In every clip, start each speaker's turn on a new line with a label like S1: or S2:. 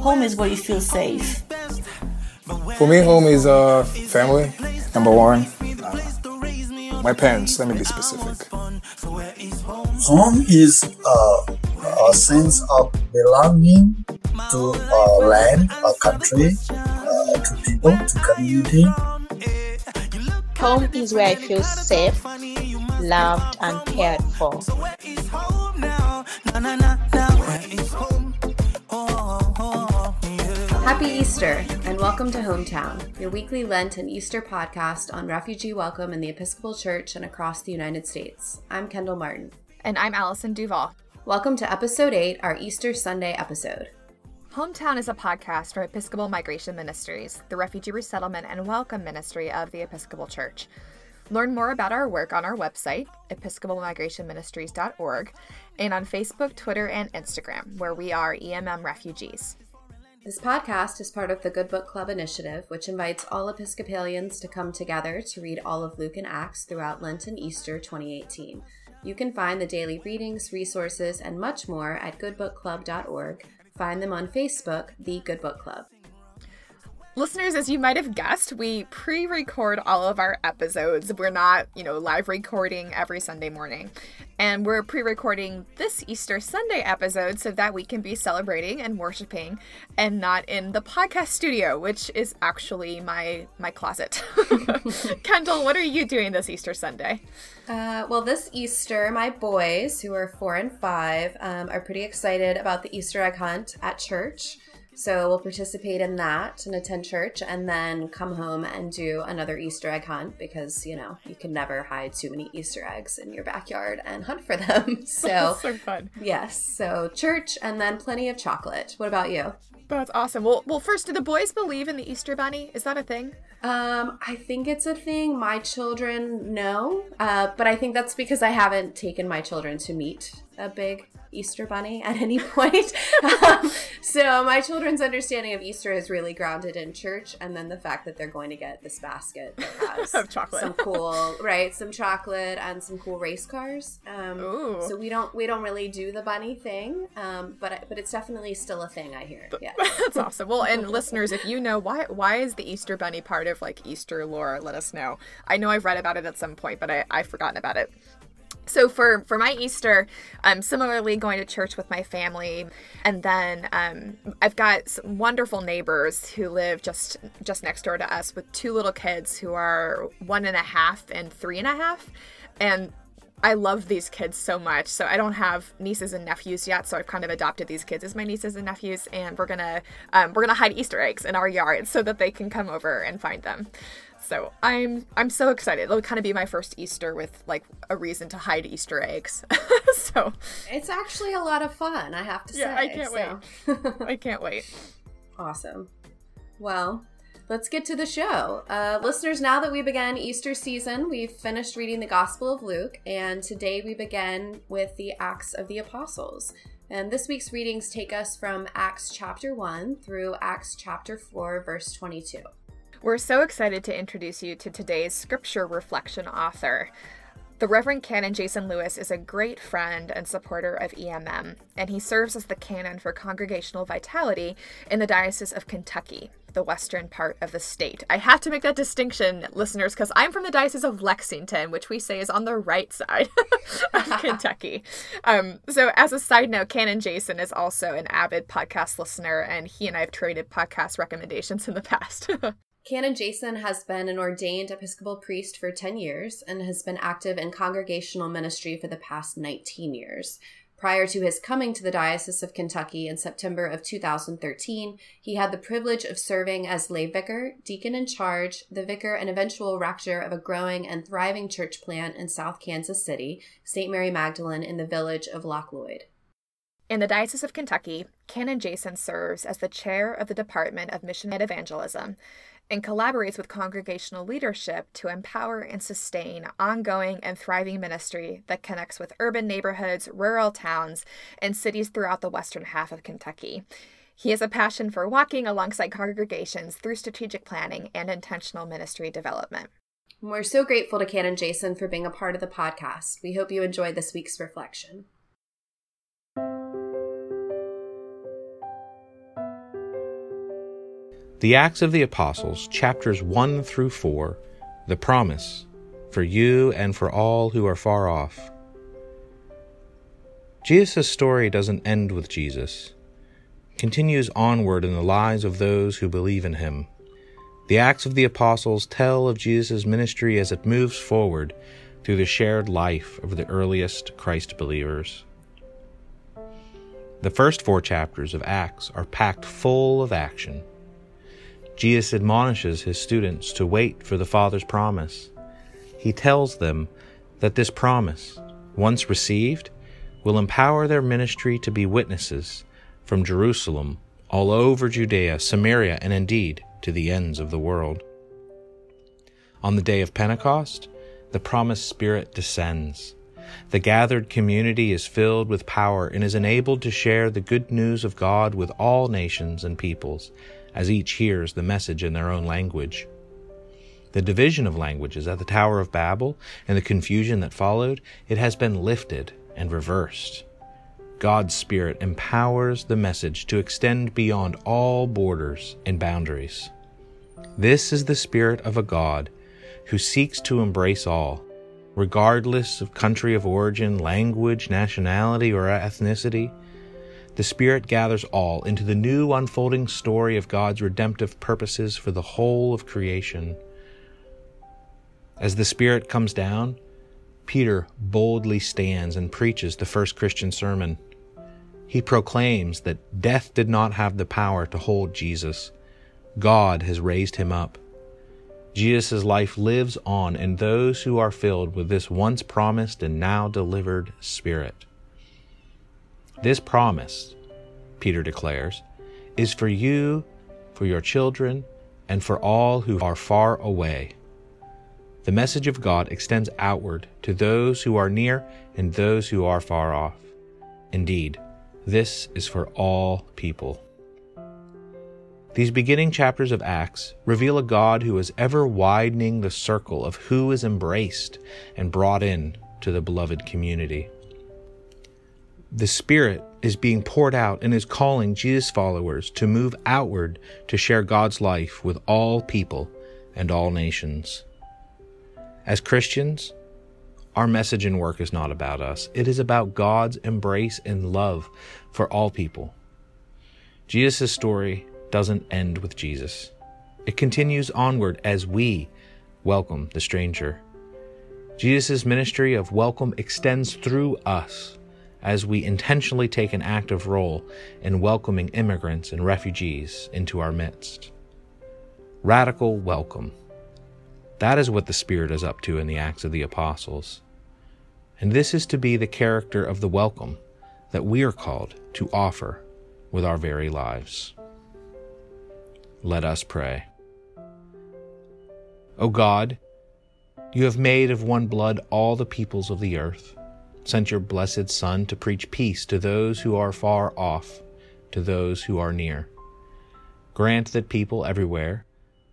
S1: Home is where you feel safe.
S2: For me, home is uh, family, number one. Uh, my parents, let me be specific.
S3: Home is uh, a sense of belonging to a land, a country, uh, to people, to community.
S4: Home is where I feel safe, loved, and cared for.
S5: Happy Easter and welcome to Hometown, your weekly Lent and Easter podcast on refugee welcome in the Episcopal Church and across the United States. I'm Kendall Martin.
S6: And I'm Allison Duval.
S5: Welcome to episode 8, our Easter Sunday episode.
S6: Hometown is a podcast from Episcopal Migration Ministries, the refugee resettlement and welcome ministry of the Episcopal Church. Learn more about our work on our website, episcopalmigrationministries.org, and on Facebook, Twitter, and Instagram, where we are EMM Refugees.
S5: This podcast is part of the Good Book Club initiative, which invites all Episcopalians to come together to read all of Luke and Acts throughout Lent and Easter 2018. You can find the daily readings, resources, and much more at goodbookclub.org. Find them on Facebook, The Good Book Club.
S6: Listeners, as you might have guessed, we pre record all of our episodes. We're not, you know, live recording every Sunday morning. And we're pre recording this Easter Sunday episode so that we can be celebrating and worshiping and not in the podcast studio, which is actually my my closet. Kendall, what are you doing this Easter Sunday?
S5: Uh, well, this Easter, my boys, who are four and five, um, are pretty excited about the Easter egg hunt at church. So we'll participate in that and attend church and then come home and do another Easter egg hunt because, you know, you can never hide too many Easter eggs in your backyard and hunt for them. So,
S6: so fun.
S5: Yes. So church and then plenty of chocolate. What about you?
S6: That's awesome. Well, well, first, do the boys believe in the Easter Bunny? Is that a thing?
S5: Um, I think it's a thing. My children know, uh, but I think that's because I haven't taken my children to meet a big Easter bunny at any point. um, so my children's understanding of Easter is really grounded in church, and then the fact that they're going to get this basket
S6: of chocolate,
S5: some cool, right, some chocolate and some cool race cars. Um, So we don't we don't really do the bunny thing, um, but but it's definitely still a thing. I hear. Yeah,
S6: that's awesome. Well, and listeners, if you know why why is the Easter bunny part of like Easter lore, let us know. I know I've read about it at some point, but I, I've forgotten about it so for for my easter i'm similarly going to church with my family and then um, i've got some wonderful neighbors who live just just next door to us with two little kids who are one and a half and three and a half and I love these kids so much. So I don't have nieces and nephews yet, so I've kind of adopted these kids as my nieces and nephews, and we're gonna um, we're gonna hide Easter eggs in our yard so that they can come over and find them. So I'm I'm so excited. It'll kind of be my first Easter with like a reason to hide Easter eggs. so
S5: it's actually a lot of fun. I have to say.
S6: Yeah, I can't so. wait. I can't wait.
S5: Awesome. Well, let's get to the show. Uh, listeners, now that we began Easter season, we've finished reading the Gospel of Luke, and today we begin with the Acts of the Apostles. And this week's readings take us from Acts chapter 1 through Acts chapter 4, verse 22.
S6: We're so excited to introduce you to today's scripture reflection author. The Reverend Canon Jason Lewis is a great friend and supporter of EMM, and he serves as the canon for congregational vitality in the Diocese of Kentucky, the western part of the state. I have to make that distinction, listeners, because I'm from the Diocese of Lexington, which we say is on the right side of Kentucky. Um, so, as a side note, Canon Jason is also an avid podcast listener, and he and I have traded podcast recommendations in the past.
S5: Canon Jason has been an ordained Episcopal priest for 10 years and has been active in congregational ministry for the past 19 years. Prior to his coming to the Diocese of Kentucky in September of 2013, he had the privilege of serving as lay vicar, deacon in charge, the vicar and eventual rector of a growing and thriving church plant in South Kansas City, St. Mary Magdalene in the village of Loch Lloyd.
S6: In the Diocese of Kentucky, Canon Jason serves as the chair of the Department of Mission and Evangelism and collaborates with congregational leadership to empower and sustain ongoing and thriving ministry that connects with urban neighborhoods, rural towns, and cities throughout the western half of Kentucky. He has a passion for walking alongside congregations through strategic planning and intentional ministry development.
S5: We're so grateful to Canon Jason for being a part of the podcast. We hope you enjoyed this week's reflection.
S7: The Acts of the Apostles, chapters 1 through 4, the promise for you and for all who are far off. Jesus' story doesn't end with Jesus, it continues onward in the lives of those who believe in him. The Acts of the Apostles tell of Jesus' ministry as it moves forward through the shared life of the earliest Christ believers. The first four chapters of Acts are packed full of action. Jesus admonishes his students to wait for the Father's promise. He tells them that this promise, once received, will empower their ministry to be witnesses from Jerusalem all over Judea, Samaria, and indeed to the ends of the world. On the day of Pentecost, the promised Spirit descends. The gathered community is filled with power and is enabled to share the good news of God with all nations and peoples as each hears the message in their own language. The division of languages at the Tower of Babel and the confusion that followed, it has been lifted and reversed. God's Spirit empowers the message to extend beyond all borders and boundaries. This is the Spirit of a God who seeks to embrace all, regardless of country of origin, language, nationality, or ethnicity the Spirit gathers all into the new unfolding story of God's redemptive purposes for the whole of creation. As the Spirit comes down, Peter boldly stands and preaches the first Christian sermon. He proclaims that death did not have the power to hold Jesus. God has raised him up. Jesus' life lives on in those who are filled with this once promised and now delivered Spirit. This promise, Peter declares, is for you, for your children, and for all who are far away. The message of God extends outward to those who are near and those who are far off. Indeed, this is for all people. These beginning chapters of Acts reveal a God who is ever widening the circle of who is embraced and brought in to the beloved community the Spirit is being poured out and is calling Jesus' followers to move outward to share God's life with all people and all nations. As Christians, our message and work is not about us, it is about God's embrace and love for all people. Jesus' story doesn't end with Jesus, it continues onward as we welcome the stranger. Jesus' ministry of welcome extends through us as we intentionally take an active role in welcoming immigrants and refugees into our midst. Radical welcome. That is what the Spirit is up to in the Acts of the Apostles. And this is to be the character of the welcome that we are called to offer with our very lives. Let us pray. O God, you have made of one blood all the peoples of the earth sent your blessed Son to preach peace to those who are far off, to those who are near. Grant that people everywhere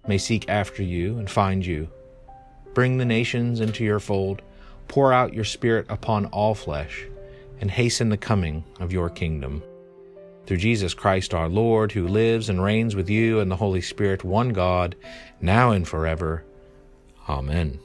S7: may seek after you and find you. Bring the nations into your fold, pour out your Spirit upon all flesh, and hasten the coming of your kingdom. Through Jesus Christ our Lord, who lives and reigns with you and the Holy Spirit, one God, now and forever. Amen.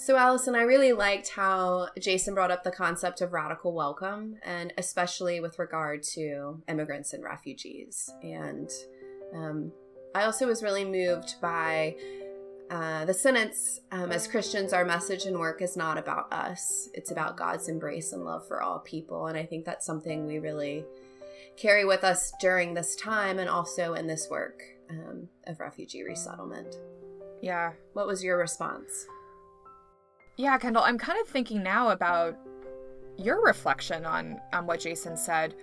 S5: So, Allison, I really liked how Jason brought up the concept of radical welcome, and especially with regard to immigrants and refugees. And um, I also was really moved by uh, the sentence um, As Christians, our message and work is not about us, it's about God's embrace and love for all people. And I think that's something we really carry with us during this time and also in this work um, of refugee resettlement.
S6: Yeah.
S5: What was your response?
S6: Yeah, Kendall, I'm kind of thinking now about your reflection on on what Jason said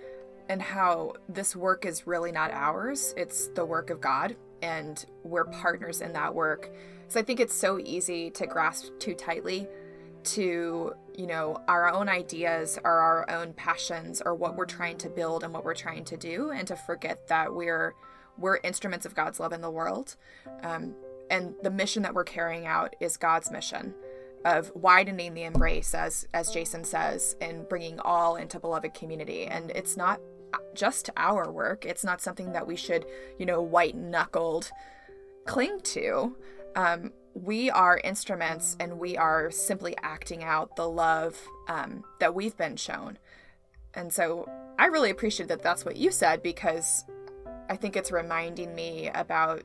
S6: and how this work is really not ours. It's the work of God and we're partners in that work. So I think it's so easy to grasp too tightly to, you know, our own ideas or our own passions or what we're trying to build and what we're trying to do and to forget that we're we're instruments of God's love in the world. Um, and the mission that we're carrying out is God's mission of widening the embrace as as Jason says and bringing all into beloved community. And it's not just our work. It's not something that we should you know white knuckled cling to. Um, we are instruments and we are simply acting out the love um, that we've been shown. And so i really appreciate that that's what you said because i think it's reminding me about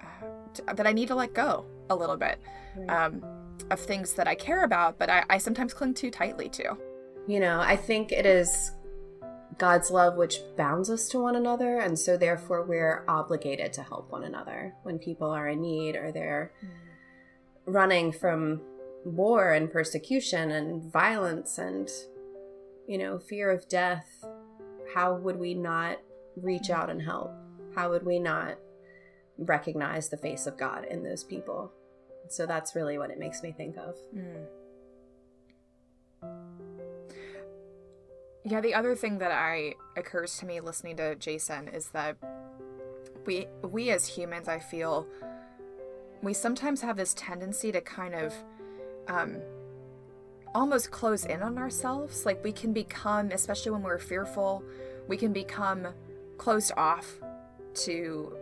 S6: uh, that i need to let go a little bit. Um, of things that I care about, but I, I sometimes cling too tightly to.
S5: You know, I think it is God's love which bounds us to one another, and so therefore we're obligated to help one another when people are in need or they're mm. running from war and persecution and violence and, you know, fear of death. How would we not reach out and help? How would we not recognize the face of God in those people? So that's really what it makes me think of. Mm.
S6: Yeah, the other thing that I occurs to me listening to Jason is that we we as humans, I feel, we sometimes have this tendency to kind of um, almost close in on ourselves. Like we can become, especially when we're fearful, we can become closed off to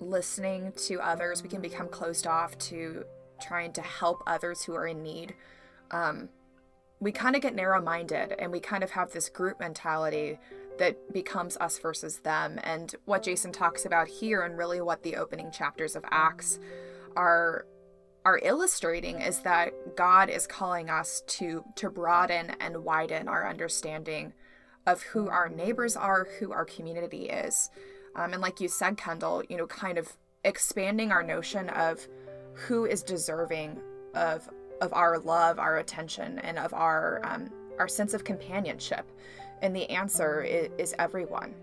S6: listening to others, we can become closed off to trying to help others who are in need. Um, we kind of get narrow minded and we kind of have this group mentality that becomes us versus them. And what Jason talks about here, and really what the opening chapters of Acts are are illustrating is that God is calling us to to broaden and widen our understanding of who our neighbors are, who our community is. Um, and like you said, Kendall, you know, kind of expanding our notion of who is deserving of of our love, our attention, and of our um, our sense of companionship. And the answer is, is everyone.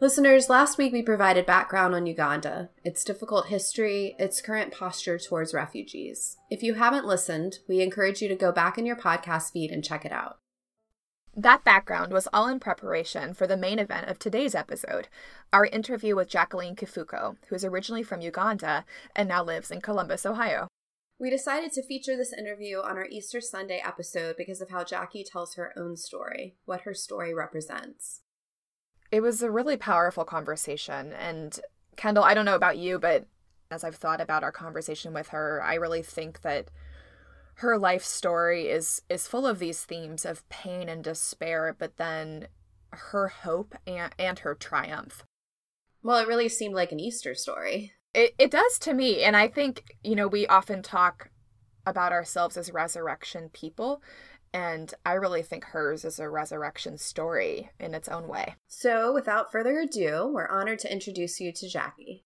S5: Listeners, last week we provided background on Uganda, its difficult history, its current posture towards refugees. If you haven't listened, we encourage you to go back in your podcast feed and check it out.
S6: That background was all in preparation for the main event of today's episode our interview with Jacqueline Kifuko, who is originally from Uganda and now lives in Columbus, Ohio.
S5: We decided to feature this interview on our Easter Sunday episode because of how Jackie tells her own story, what her story represents.
S6: It was a really powerful conversation. And Kendall, I don't know about you, but as I've thought about our conversation with her, I really think that her life story is is full of these themes of pain and despair, but then her hope and, and her triumph.
S5: Well, it really seemed like an Easter story.
S6: It it does to me, and I think, you know, we often talk about ourselves as resurrection people, and I really think hers is a resurrection story in its own way.
S5: So, without further ado, we're honored to introduce you to Jackie.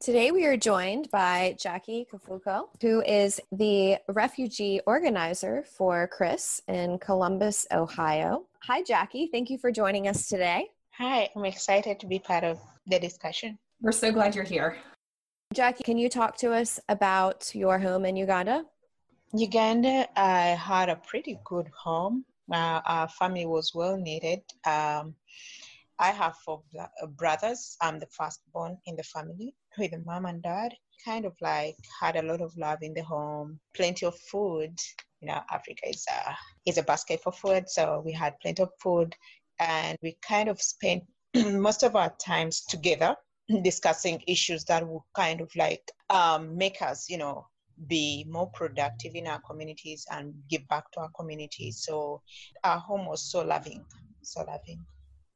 S5: Today, we are joined by Jackie Kifuko, who is the refugee organizer for CRIS in Columbus, Ohio. Hi, Jackie. Thank you for joining us today.
S8: Hi, I'm excited to be part of the discussion.
S6: We're so glad you're here.
S5: Jackie, can you talk to us about your home in Uganda?
S8: Uganda, I had a pretty good home. Uh, our family was well needed. Um, I have four brothers. I'm the firstborn in the family with a mom and dad. Kind of like had a lot of love in the home, plenty of food. You know, Africa is a is a basket for food, so we had plenty of food, and we kind of spent most of our times together discussing issues that would kind of like um, make us, you know, be more productive in our communities and give back to our communities. So our home was so loving, so loving,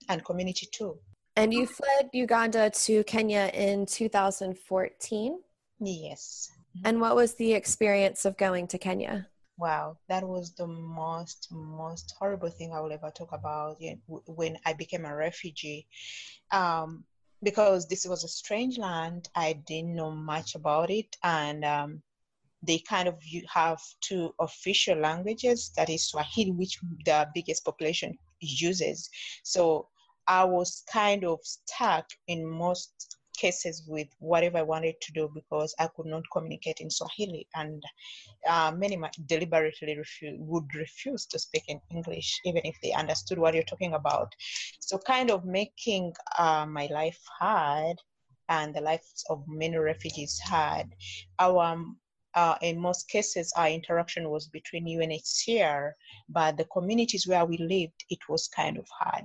S8: and community too.
S5: And you fled Uganda to Kenya in 2014?
S8: Yes.
S5: And what was the experience of going to Kenya?
S8: Wow, that was the most, most horrible thing I will ever talk about when I became a refugee. Um, because this was a strange land, I didn't know much about it. And um, they kind of have two official languages that is Swahili, which the biggest population uses. So I was kind of stuck in most cases with whatever I wanted to do because I could not communicate in Swahili, and uh, many deliberately refuse, would refuse to speak in English, even if they understood what you're talking about. So, kind of making uh, my life hard and the lives of many refugees hard. Our um, uh, in most cases, our interaction was between UNHCR, but the communities where we lived, it was kind of hard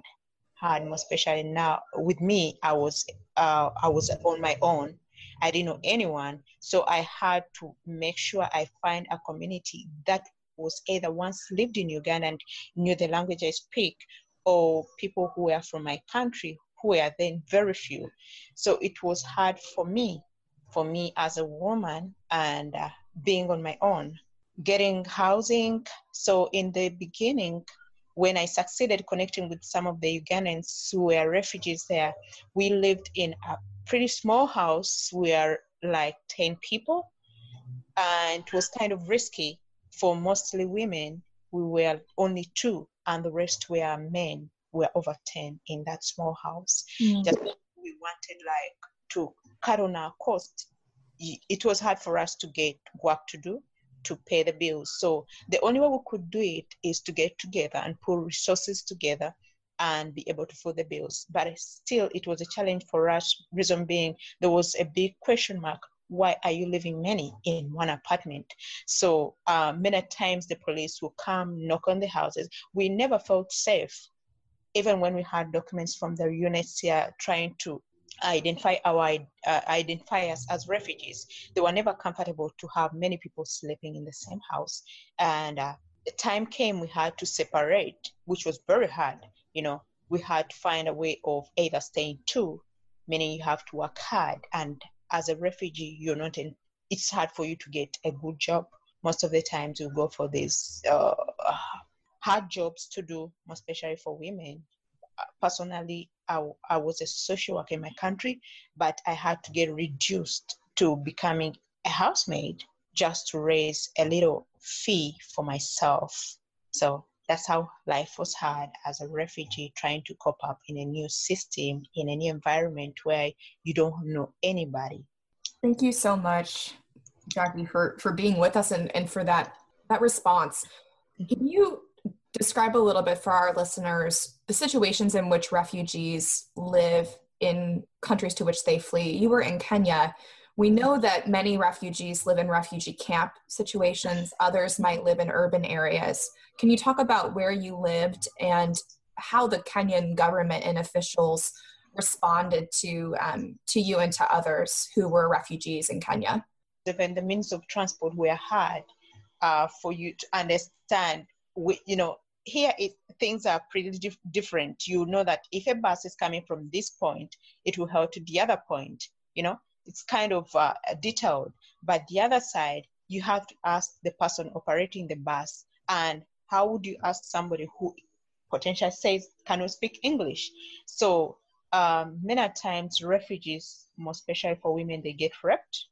S8: hard, more especially now with me, I was uh, I was on my own. I didn't know anyone, so I had to make sure I find a community that was either once lived in Uganda and knew the language I speak, or people who were from my country who were then very few. So it was hard for me, for me as a woman and uh, being on my own, getting housing. So in the beginning, when I succeeded connecting with some of the Ugandans who were refugees there, we lived in a pretty small house. We are like 10 people, and it was kind of risky for mostly women. We were only two, and the rest were men. We were over 10 in that small house. Mm. Just we wanted like to cut on our cost. It was hard for us to get work to do to pay the bills. So the only way we could do it is to get together and pull resources together and be able to foot the bills. But still, it was a challenge for us. Reason being, there was a big question mark. Why are you living many in one apartment? So uh, many times the police will come knock on the houses. We never felt safe, even when we had documents from the UNHCR trying to identify our uh, identify us as refugees. They were never comfortable to have many people sleeping in the same house, and uh, the time came we had to separate, which was very hard. You know, we had to find a way of either staying two, meaning you have to work hard, and as a refugee, you're not in. It's hard for you to get a good job. Most of the times, you go for these uh, hard jobs to do, especially for women personally, I, I was a social worker in my country, but I had to get reduced to becoming a housemaid just to raise a little fee for myself. So that's how life was hard as a refugee trying to cope up in a new system, in a new environment where you don't know anybody.
S6: Thank you so much, Jackie, for, for being with us and, and for that, that response. Can you describe a little bit for our listeners the situations in which refugees live in countries to which they flee. You were in Kenya. We know that many refugees live in refugee camp situations, others might live in urban areas. Can you talk about where you lived and how the Kenyan government and officials responded to, um, to you and to others who were refugees in Kenya?
S8: Even the means of transport were hard uh, for you to understand we, you know, here it, things are pretty dif- different. You know that if a bus is coming from this point, it will head to the other point. You know, it's kind of uh, detailed. But the other side, you have to ask the person operating the bus. And how would you ask somebody who potentially says, "Can speak English?" So um, many times, refugees, more especially for women, they get raped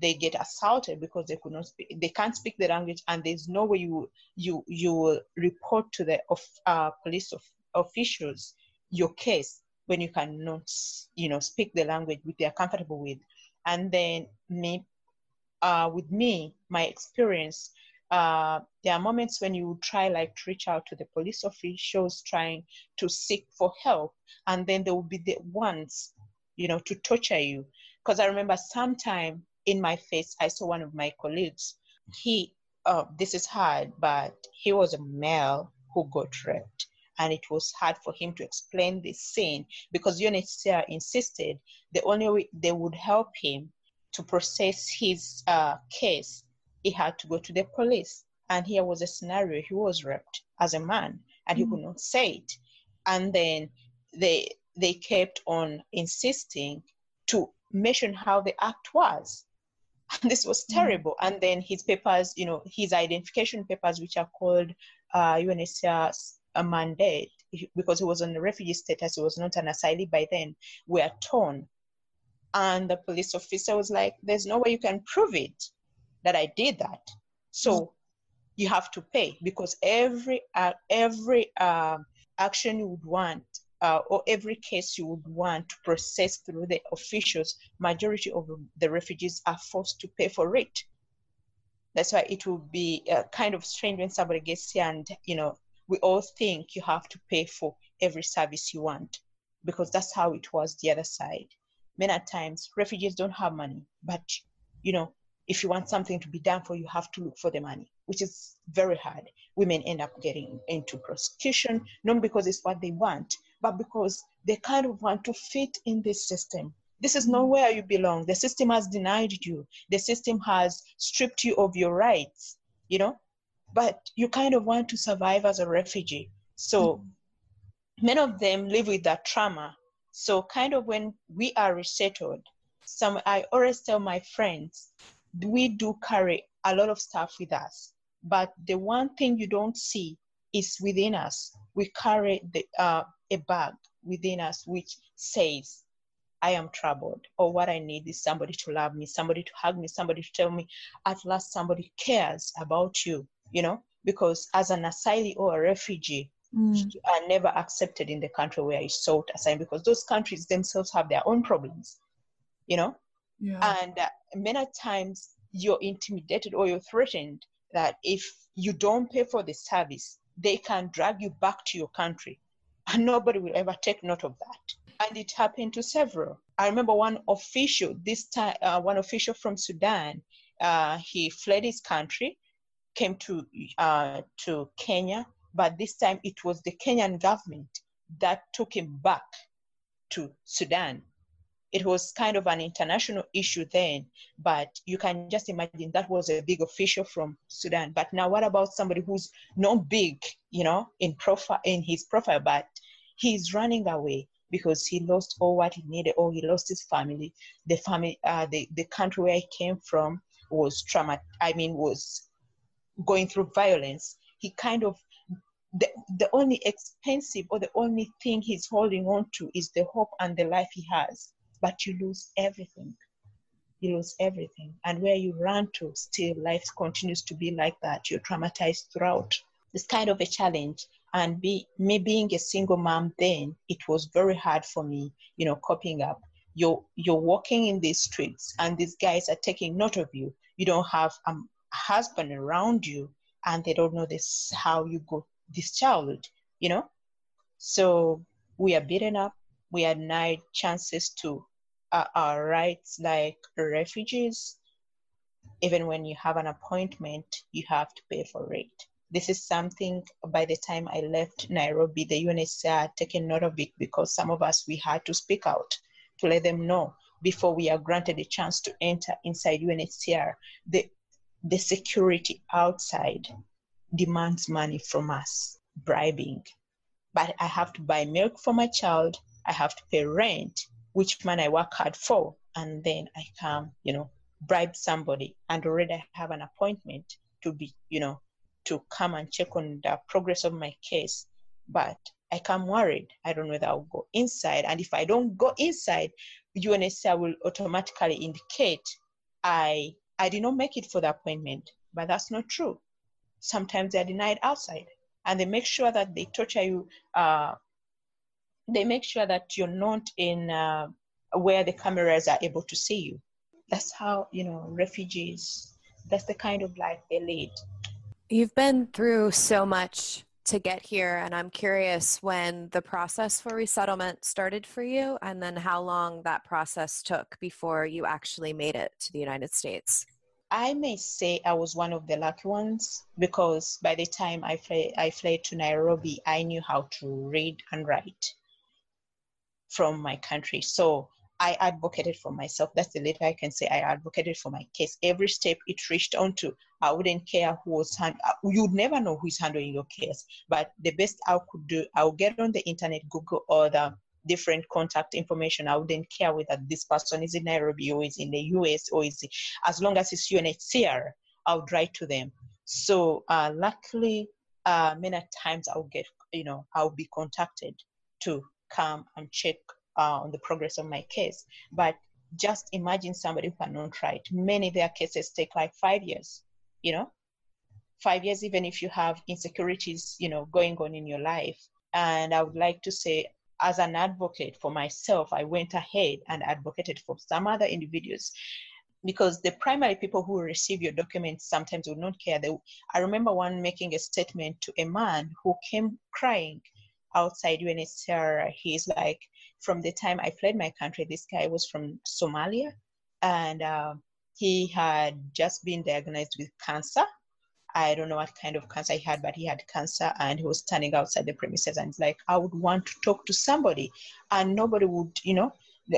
S8: they get assaulted because they could not speak they can't speak the language and there's no way you you you will report to the of, uh, police of, officials your case when you cannot you know speak the language which they're comfortable with. And then me uh, with me my experience uh, there are moments when you try like to reach out to the police officials trying to seek for help and then they will be the ones you know to torture you. Because i remember sometime in my face, I saw one of my colleagues. He, uh, this is hard, but he was a male who got raped. And it was hard for him to explain this scene because UNHCR insisted the only way they would help him to process his uh, case, he had to go to the police. And here was a scenario he was raped as a man and he mm-hmm. could not say it. And then they they kept on insisting to mention how the act was and this was mm. terrible. And then his papers, you know, his identification papers, which are called uh, UNHCR's a mandate, because he was on the refugee status, he was not an asylee by then, were torn. And the police officer was like, "There's no way you can prove it that I did that, so mm. you have to pay because every uh, every uh, action you would want uh, or every case you would want to process through the officials, majority of the refugees are forced to pay for it. That's why it will be uh, kind of strange when somebody gets here and, you know, we all think you have to pay for every service you want because that's how it was the other side. Many times refugees don't have money, but, you know, if you want something to be done for you, have to look for the money, which is very hard. Women end up getting into prostitution, not because it's what they want, but because they kind of want to fit in this system. This is not where you belong. The system has denied you. The system has stripped you of your rights, you know, but you kind of want to survive as a refugee. So mm-hmm. many of them live with that trauma. So kind of when we are resettled, some I always tell my friends, we do carry a lot of stuff with us. But the one thing you don't see is within us. We carry the, uh, a bug within us which says, I am troubled, or what I need is somebody to love me, somebody to hug me, somebody to tell me at last somebody cares about you, you know, because as an asylee or a refugee, mm. you are never accepted in the country where you sought asylum because those countries themselves have their own problems, you know. Yeah. And uh, many times you're intimidated or you're threatened that if you don't pay for the service, they can drag you back to your country and nobody will ever take note of that. And it happened to several. I remember one official, this time, uh, one official from Sudan, uh, he fled his country, came to uh, to Kenya, but this time it was the Kenyan government that took him back to Sudan. It was kind of an international issue then, but you can just imagine that was a big official from Sudan. But now, what about somebody who's not big, you know, in profile in his profile, but he's running away because he lost all what he needed or he lost his family. The family uh, the, the country where he came from was trauma i mean was going through violence. He kind of the, the only expensive or the only thing he's holding on to is the hope and the life he has but you lose everything. You lose everything. And where you run to still life continues to be like that. You're traumatized throughout. It's kind of a challenge. And be me being a single mom then it was very hard for me you know coping up. You're you're walking in these streets and these guys are taking note of you. You don't have a husband around you and they don't know this how you got this child you know? So we are beaten up we are denied chances to uh, our rights like refugees even when you have an appointment you have to pay for it this is something by the time I left Nairobi, the UNHCR had taken note of it because some of us, we had to speak out to let them know before we are granted a chance to enter inside UNHCR. The, the security outside demands money from us, bribing. But I have to buy milk for my child, I have to pay rent, which man I work hard for, and then I come, you know, bribe somebody and already have an appointment to be, you know, to come and check on the progress of my case. But I come worried. I don't know whether I'll go inside. And if I don't go inside, UNHCR will automatically indicate I I did not make it for the appointment. But that's not true. Sometimes they're denied outside. And they make sure that they torture you. Uh, they make sure that you're not in uh, where the cameras are able to see you. That's how, you know, refugees, that's the kind of life they lead.
S5: You've been through so much to get here, and I'm curious when the process for resettlement started for you, and then how long that process took before you actually made it to the United States.
S8: I may say I was one of the lucky ones because by the time I, fl- I fled to Nairobi, I knew how to read and write from my country. So I advocated for myself. That's the little I can say. I advocated for my case. Every step it reached onto, I wouldn't care who was hand. Uh, you'd never know who's handling your case. But the best I could do, I'll get on the internet, Google all the different contact information. I wouldn't care whether this person is in Nairobi or is in the US or is as long as it's UNHCR, I would write to them. So uh, luckily, uh, many times I'll get, you know, I'll be contacted to come and check uh, on the progress of my case. But just imagine somebody who cannot write. Many of their cases take like five years, you know, five years, even if you have insecurities, you know, going on in your life. And I would like to say as an advocate for myself, I went ahead and advocated for some other individuals because the primary people who receive your documents sometimes will not care. They, I remember one making a statement to a man who came crying outside UNHCR. He's like, from the time I fled my country, this guy was from Somalia and uh, he had just been diagnosed with cancer. I don't know what kind of cancer he had, but he had cancer and he was standing outside the premises and like, I would want to talk to somebody. And nobody would, you know,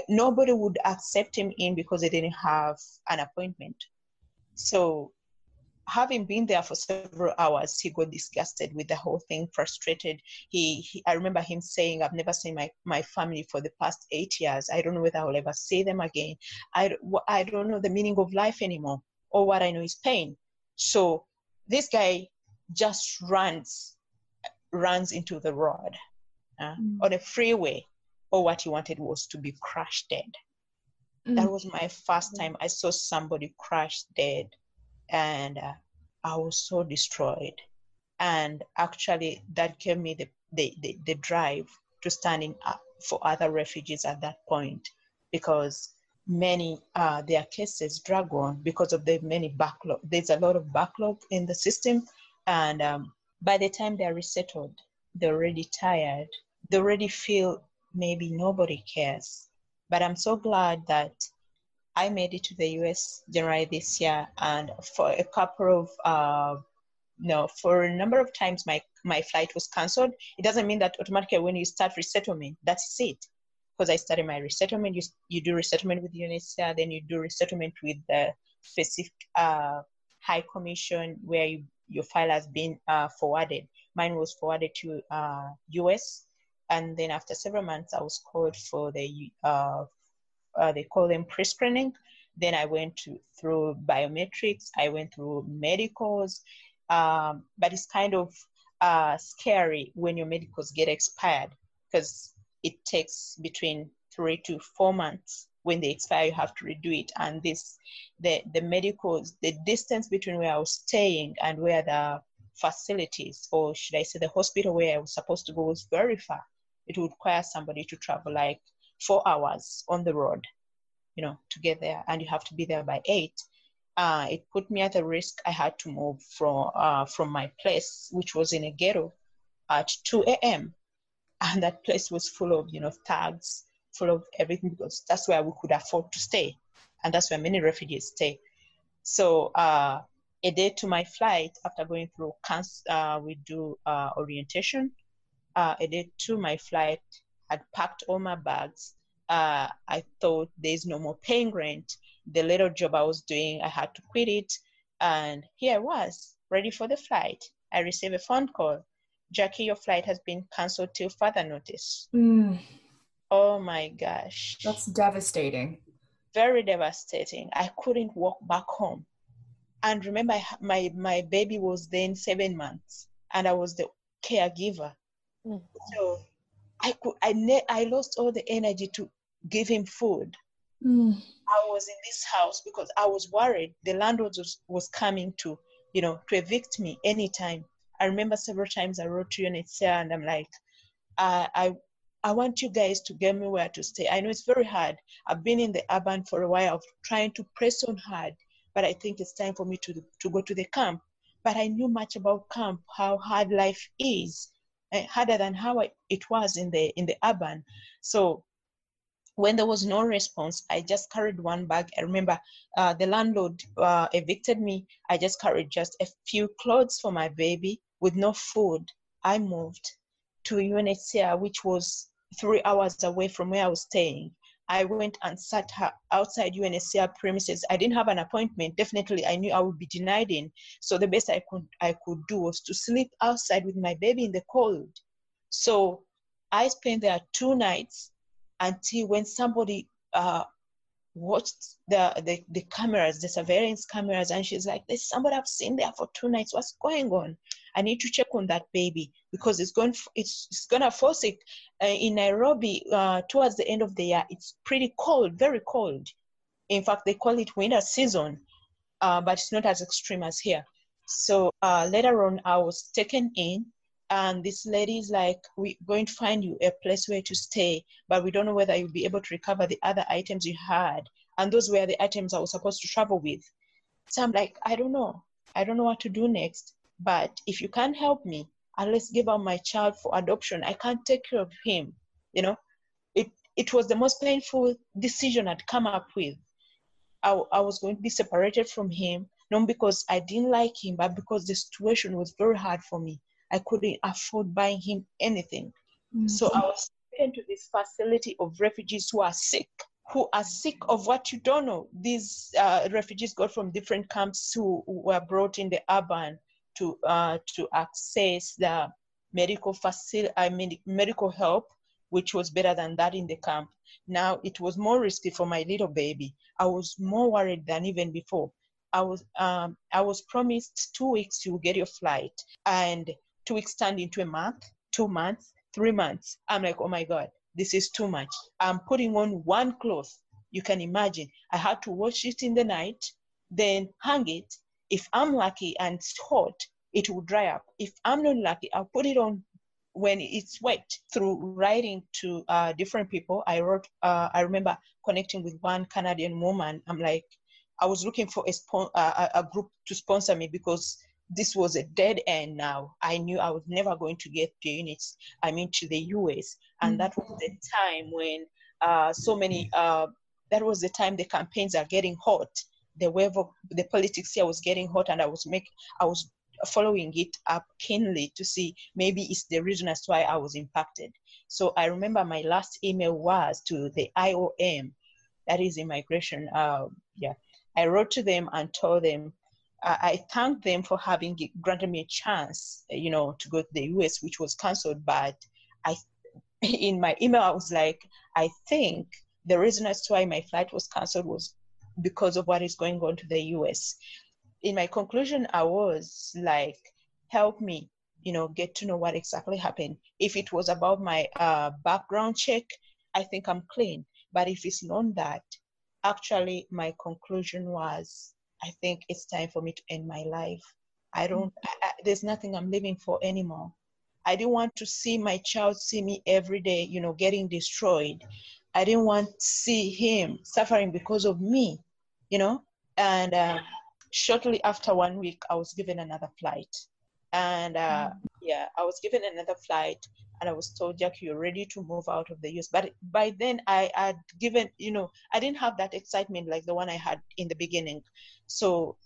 S8: nobody would accept him in because they didn't have an appointment. So having been there for several hours, he got disgusted with the whole thing, frustrated. He, he, I remember him saying, "I've never seen my, my family for the past eight years. I don't know whether I'll ever see them again. I, I don't know the meaning of life anymore. All what I know is pain." So this guy just runs, runs into the road uh, mm. on a freeway. All what he wanted was to be crushed dead. Mm. That was my first time I saw somebody crushed dead and uh, I was so destroyed. And actually, that gave me the, the, the, the drive to standing up for other refugees at that point because many uh, their cases drag on because of the many backlog. There's a lot of backlog in the system, and um, by the time they're resettled, they're already tired. They already feel maybe nobody cares. But I'm so glad that I made it to the US January this year, and for a couple of uh, no, for a number of times my my flight was cancelled. It doesn't mean that automatically when you start resettlement, that's it. Because I started my resettlement, you you do resettlement with UNHCR, then you do resettlement with the specific uh, High Commission where you, your file has been uh, forwarded. Mine was forwarded to uh, US, and then after several months, I was called for the uh, they call them pre-screening. Then I went to, through biometrics. I went through medicals, um, but it's kind of uh, scary when your medicals get expired because it takes between three to four months when they expire you have to redo it and this the the medicals the distance between where i was staying and where the facilities or should i say the hospital where i was supposed to go was very far it would require somebody to travel like four hours on the road, you know, to get there, and you have to be there by eight. Uh, it put me at a risk. I had to move from uh, from my place, which was in a ghetto, at 2 a.m. And that place was full of, you know, thugs, full of everything because that's where we could afford to stay, and that's where many refugees stay. So uh, a day to my flight, after going through, uh, we do uh, orientation. Uh, a day to my flight, had packed all my bags. Uh, I thought there's no more paying rent. The little job I was doing, I had to quit it. And here I was, ready for the flight. I received a phone call. Jackie, your flight has been canceled till further notice.
S6: Mm.
S8: Oh my gosh.
S6: That's devastating.
S8: Very devastating. I couldn't walk back home. And remember, my, my baby was then seven months, and I was the caregiver. Mm. So I could I ne- I lost all the energy to give him food.
S6: Mm.
S8: I was in this house because I was worried the landlord was, was coming to, you know, to evict me anytime. I remember several times I wrote to UNHCR and I'm like, I, I I want you guys to get me where to stay. I know it's very hard. I've been in the urban for a while, trying to press on hard, but I think it's time for me to to go to the camp. But I knew much about camp, how hard life is, uh, harder than how it was in the in the urban. So when there was no response, I just carried one bag. I remember uh, the landlord uh, evicted me. I just carried just a few clothes for my baby with no food. I moved to UNHCR, which was three hours away from where I was staying. I went and sat outside UNHCR premises. I didn't have an appointment. Definitely, I knew I would be denied in. So the best I could I could do was to sleep outside with my baby in the cold. So I spent there two nights until when somebody uh, watched the, the the cameras, the surveillance cameras, and she's like, "There's somebody I've seen there for two nights. What's going on?" I need to check on that baby because it's going it's, it's gonna force it uh, in Nairobi uh, towards the end of the year. It's pretty cold, very cold. In fact, they call it winter season, uh, but it's not as extreme as here. So uh, later on, I was taken in and this lady is like, We're going to find you a place where to stay, but we don't know whether you'll be able to recover the other items you had. And those were the items I was supposed to travel with. So I'm like, I don't know. I don't know what to do next. But if you can't help me, unless give up my child for adoption, I can't take care of him. You know, it it was the most painful decision I'd come up with. I, I was going to be separated from him, not because I didn't like him, but because the situation was very hard for me. I couldn't afford buying him anything. Mm-hmm. So I was taken to this facility of refugees who are sick, who are sick of what you don't know. These uh, refugees got from different camps who were brought in the urban to uh, to access the medical facility, I mean, medical help, which was better than that in the camp. Now it was more risky for my little baby. I was more worried than even before. I was um, I was promised two weeks you get your flight, and two weeks turned into a month, two months, three months. I'm like, oh my God, this is too much. I'm putting on one cloth. You can imagine. I had to wash it in the night, then hang it. If I'm lucky and it's hot, it will dry up. If I'm not lucky, I'll put it on when it's wet through writing to uh, different people. I wrote, uh, I remember connecting with one Canadian woman. I'm like, I was looking for a, spon- uh, a group to sponsor me because this was a dead end now. I knew I was never going to get the units, I mean, to the US. And mm-hmm. that was the time when uh, so many, uh, that was the time the campaigns are getting hot. The wave of the politics here was getting hot, and I was make, I was following it up keenly to see maybe it's the reason as to why I was impacted. So I remember my last email was to the IOM, that is immigration. Uh, yeah, I wrote to them and told them I thanked them for having granted me a chance, you know, to go to the US, which was cancelled. But I, in my email, I was like, I think the reason as to why my flight was cancelled was because of what is going on to the US. In my conclusion, I was like, help me, you know, get to know what exactly happened. If it was about my uh, background check, I think I'm clean. But if it's not that, actually, my conclusion was I think it's time for me to end my life. I don't, I, I, there's nothing I'm living for anymore. I didn't want to see my child see me every day, you know, getting destroyed. I didn't want to see him suffering because of me, you know. And uh, shortly after one week, I was given another flight. And uh, yeah, I was given another flight and I was told, Jack, you're ready to move out of the US. But by then I had given, you know, I didn't have that excitement like the one I had in the beginning. So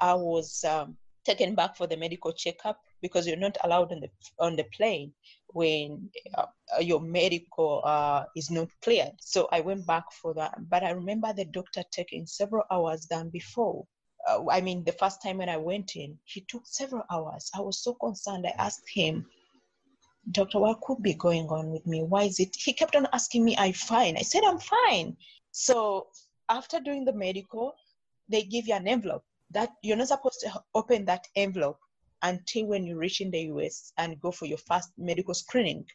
S8: I was um, taken back for the medical checkup because you're not allowed on the on the plane when uh, your medical uh, is not cleared. So I went back for that. But I remember the doctor taking several hours than before. Uh, I mean, the first time when I went in, he took several hours. I was so concerned. I asked him, Doctor, what could be going on with me? Why is it? He kept on asking me, I'm fine. I said, I'm fine. So after doing the medical, they give you an envelope that you're not supposed to open that envelope until when you reach in the US and go for your first medical screening.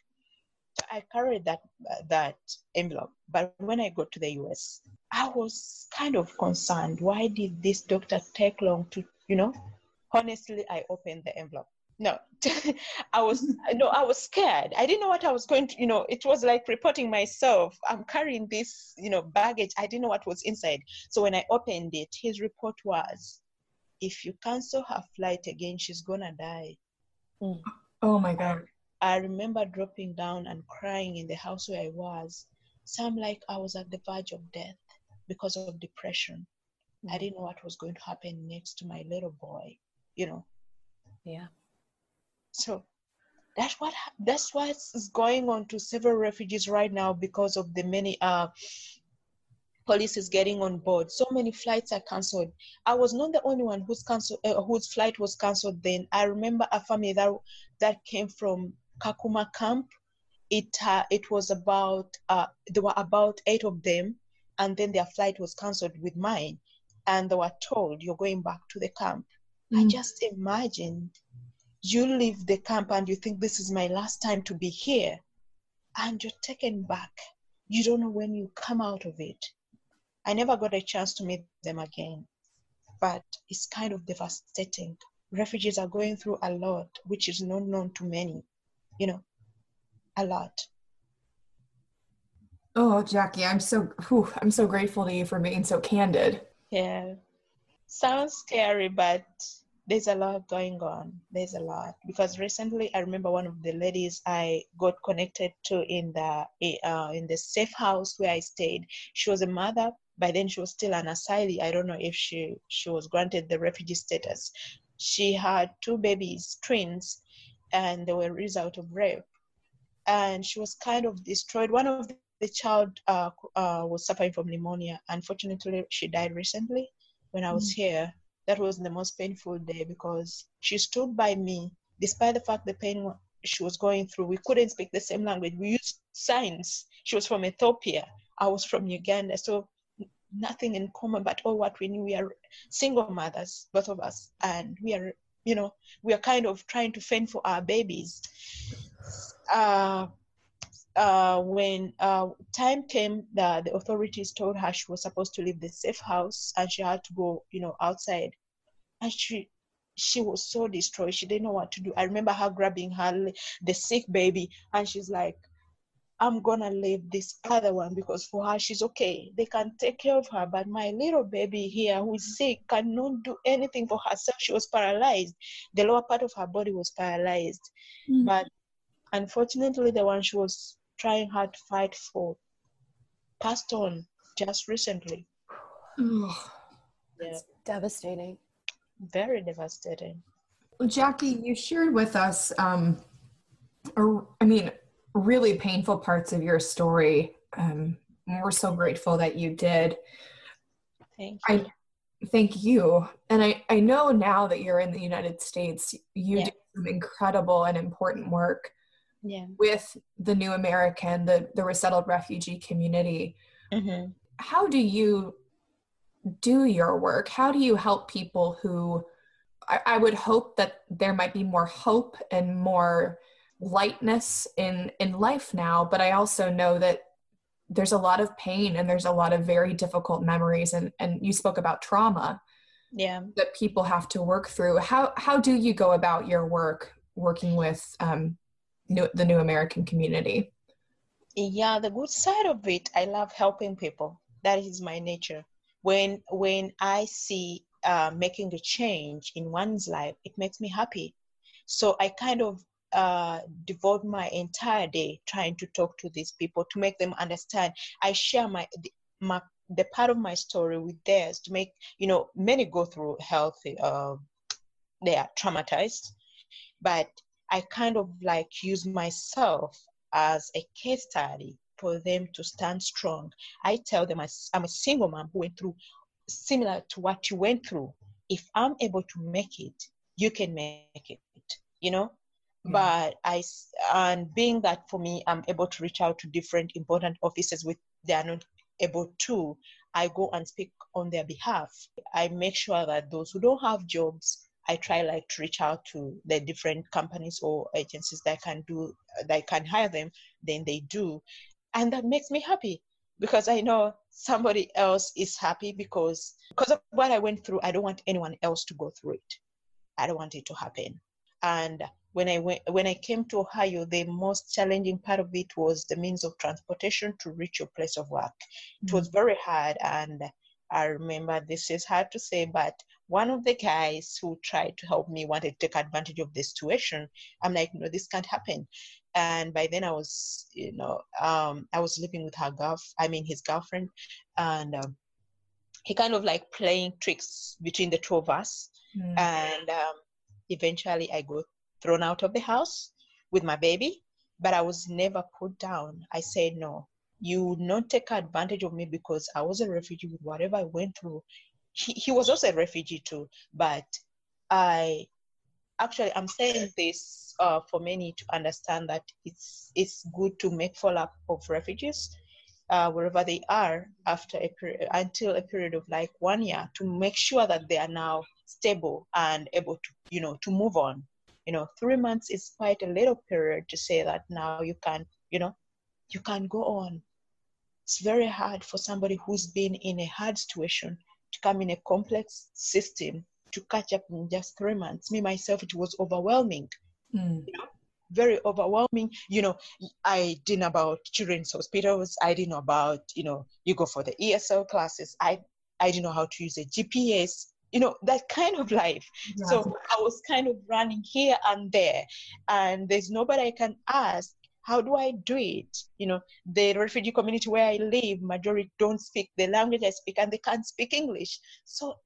S8: I carried that uh, that envelope, but when I got to the US, I was kind of concerned. Why did this doctor take long to, you know? Honestly, I opened the envelope no i was no i was scared i didn't know what i was going to you know it was like reporting myself i'm carrying this you know baggage i didn't know what was inside so when i opened it his report was if you cancel her flight again she's gonna die.
S1: Mm. oh my god.
S8: I remember dropping down and crying in the house where i was. So i'm like i was at the verge of death because of depression. Mm. i didn't know what was going to happen next to my little boy you know?
S1: Yeah.
S8: So that's what that's what's going on to several refugees right now because of the many uh, policies getting on board. So many flights are cancelled. I was not the only one whose cancel uh, whose flight was cancelled. Then I remember a family that that came from Kakuma camp. It uh, it was about uh, there were about eight of them, and then their flight was cancelled with mine, and they were told you're going back to the camp. Mm. I just imagined you leave the camp and you think this is my last time to be here and you're taken back you don't know when you come out of it i never got a chance to meet them again but it's kind of devastating refugees are going through a lot which is not known to many you know, a lot.
S6: Oh, Jackie, I'm so whew, I'm so grateful to you for being so candid.
S8: Yeah. Sounds scary, but there's a lot going on. There's a lot because recently I remember one of the ladies I got connected to in the uh, in the safe house where I stayed. She was a mother. By then she was still an asylee. I don't know if she she was granted the refugee status. She had two babies, twins, and they were result of rape. And she was kind of destroyed. One of the child uh, uh, was suffering from pneumonia. Unfortunately, she died recently when I was mm. here that was the most painful day because she stood by me despite the fact the pain she was going through. We couldn't speak the same language. We used signs. She was from Ethiopia. I was from Uganda. So nothing in common, but all what we knew. We are single mothers, both of us, and we are, you know, we are kind of trying to fend for our babies. Uh, uh, when uh, time came, the, the authorities told her she was supposed to leave the safe house and she had to go, you know, outside. And she she was so destroyed. She didn't know what to do. I remember her grabbing her the sick baby, and she's like, "I'm gonna leave this other one because for her she's okay. They can take care of her, but my little baby here who is sick cannot do anything for herself. She was paralyzed. The lower part of her body was paralyzed, mm-hmm. but unfortunately, the one she was trying hard to fight for passed on just recently.
S1: Oh, yeah. devastating.
S8: Very devastating.
S6: Well, Jackie, you shared with us, um, or, I mean, really painful parts of your story. Um, we're so grateful that you did.
S8: Thank you. I,
S6: thank you. And I, I know now that you're in the United States, you yeah. do some incredible and important work
S8: yeah.
S6: with the new American, the, the resettled refugee community. Mm-hmm. How do you do your work? How do you help people who I, I would hope that there might be more hope and more lightness in in life now, but I also know that there's a lot of pain and there's a lot of very difficult memories and and you spoke about trauma
S8: yeah
S6: that people have to work through how how do you go about your work working with um, new, the new American community?
S8: Yeah, the good side of it, I love helping people. That is my nature. When when I see uh, making a change in one's life, it makes me happy. So I kind of uh, devote my entire day trying to talk to these people to make them understand. I share my my the part of my story with theirs to make you know many go through health. Uh, they are traumatized, but I kind of like use myself as a case study for them to stand strong. I tell them I'm a single mom who went through similar to what you went through. If I'm able to make it, you can make it, you know? But I, and being that for me, I'm able to reach out to different important offices with they are not able to, I go and speak on their behalf. I make sure that those who don't have jobs I try like to reach out to the different companies or agencies that can do that can hire them, then they do. And that makes me happy because I know somebody else is happy because because of what I went through, I don't want anyone else to go through it. I don't want it to happen. And when I went when I came to Ohio, the most challenging part of it was the means of transportation to reach your place of work. Mm-hmm. It was mm-hmm. very hard and I remember this is hard to say, but one of the guys who tried to help me wanted to take advantage of the situation. I'm like, no, this can't happen. And by then I was, you know, um, I was living with her girl, I mean his girlfriend, and um, he kind of like playing tricks between the two of us. Mm. And um, eventually I got thrown out of the house with my baby, but I was never put down. I said no you would not take advantage of me because I was a refugee with whatever I went through. He, he was also a refugee too, but I actually I'm saying this uh, for many to understand that it's it's good to make follow up of refugees uh, wherever they are after a period until a period of like one year to make sure that they are now stable and able to you know to move on. You know, three months is quite a little period to say that now you can you know you can go on it's very hard for somebody who's been in a hard situation to come in a complex system to catch up in just three months. Me myself, it was overwhelming. Mm. You know? very overwhelming. You know, I didn't know about children's hospitals. I didn't know about, you know, you go for the ESL classes. I I didn't know how to use a GPS. You know, that kind of life. Yeah. So I was kind of running here and there. And there's nobody I can ask how do I do it? You know, the refugee community where I live, majority don't speak the language I speak and they can't speak English. So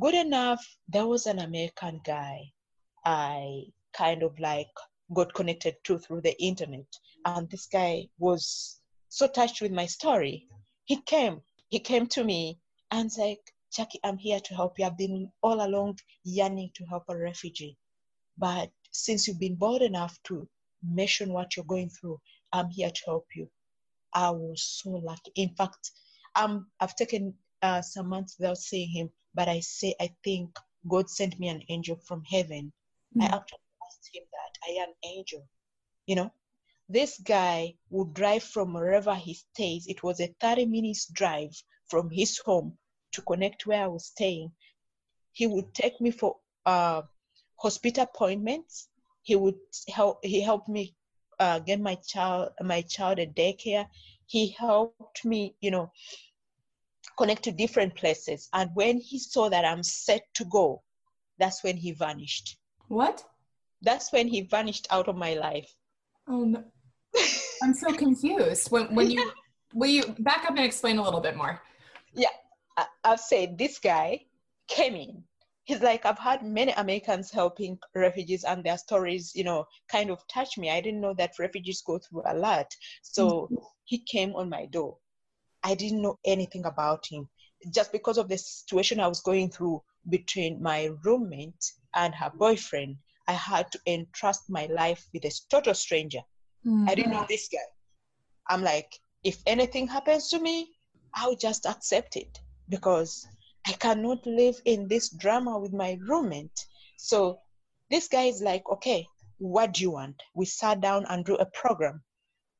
S8: good enough, there was an American guy I kind of like got connected to through the internet. And this guy was so touched with my story. He came, he came to me and said, Jackie, I'm here to help you. I've been all along yearning to help a refugee. But since you've been bold enough to mention what you're going through. I'm here to help you. I was so lucky. In fact, um, I've taken uh, some months without seeing him, but I say I think God sent me an angel from heaven. Mm-hmm. I hmm. actually asked him that I am an angel. You know, this guy would drive from wherever he stays. It was a 30 minutes drive from his home to connect where I was staying. He would take me for uh, hospital appointments. He would help he helped me uh, get my child my child at daycare. He helped me you know connect to different places. And when he saw that i'm set to go that's when he vanished.
S6: What?
S8: That's when he vanished out of my life.
S6: Oh no. I'm so confused. When when you will you back up and explain a little bit more?
S8: Yeah I, i've said this guy came in. He's like i've had many americans helping refugees and their stories you know kind of touch me. I didn't know that refugees go through a lot. So mm-hmm. he came on my door. I didn't know anything about him. Just because of the situation i was going through between my roommate and her boyfriend i had to entrust my life with a total stranger. Mm-hmm. i didn't know this guy. I'm like if anything happens to me i'll just accept it because I cannot live in this drama with my roommate. So this guy is like, okay, what do you want? We sat down and drew a program.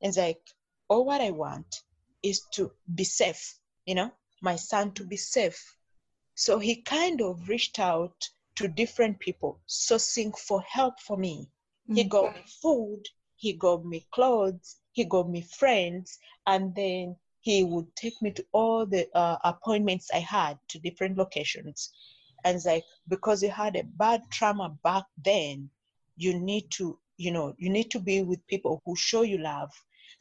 S8: And it's like, all what I want is to be safe, you know, my son to be safe. So he kind of reached out to different people, sourcing for help for me. Mm-hmm. He got me food, he got me clothes, he got me friends, and then he would take me to all the uh, appointments I had to different locations. And it's like, because you had a bad trauma back then, you need to, you know, you need to be with people who show you love.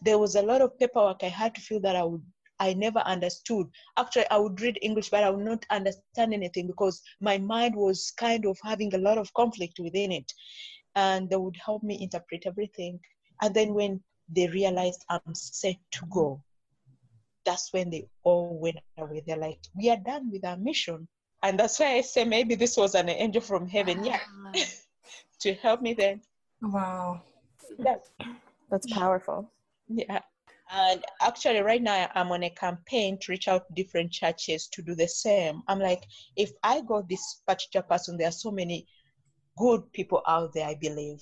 S8: There was a lot of paperwork I had to feel that I would I never understood. Actually, I would read English, but I would not understand anything because my mind was kind of having a lot of conflict within it. And they would help me interpret everything. And then when they realized I'm set to go, that's when they all went away. They're like, we are done with our mission. And that's why I say maybe this was an angel from heaven, yeah, ah. to help me then.
S6: Wow.
S1: That's, that's powerful.
S8: Yeah. And actually, right now, I'm on a campaign to reach out to different churches to do the same. I'm like, if I got this particular person, there are so many good people out there, I believe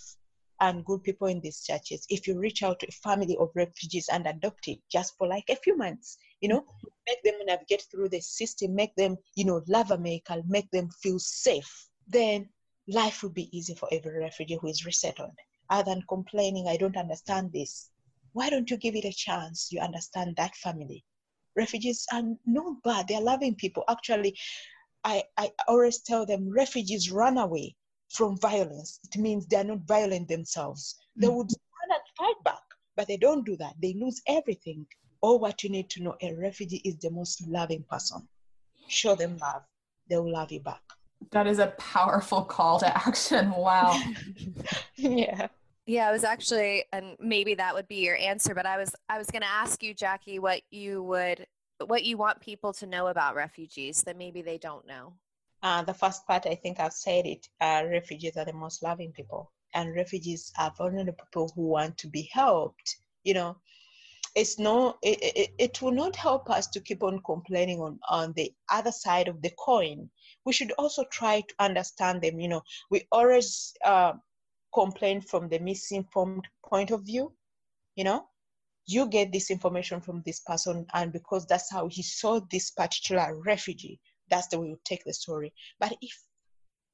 S8: and good people in these churches. If you reach out to a family of refugees and adopt it just for like a few months you know make them navigate through the system make them you know love america make them feel safe then life will be easy for every refugee who is resettled. Other than complaining i don't understand this why don't you give it a chance? You understand that family. Refugees are not bad. They're loving people. Actually I, I always tell them refugees run away from violence. It means they are not violent themselves. Mm-hmm. They mm. would stand and fight back, but they don't do that. They lose everything. All what you need to know a refugee is the most loving person. Show them love, they will love you back.
S6: That is a powerful call to action. Wow.
S8: yeah.
S1: Yeah, I was actually, and maybe that would be your answer, but I was, I was going to ask you, Jackie, what you would, what you want people to know about refugees that maybe they don't know.
S8: Uh, the first part, I think I've said it. Uh, refugees are the most loving people, and refugees are vulnerable people who want to be helped. You know, it's no, it, it, it will not help us to keep on complaining on on the other side of the coin. We should also try to understand them. You know, we always uh, complain from the misinformed point of view. You know, you get this information from this person, and because that's how he saw this particular refugee that's the way you take the story. But if,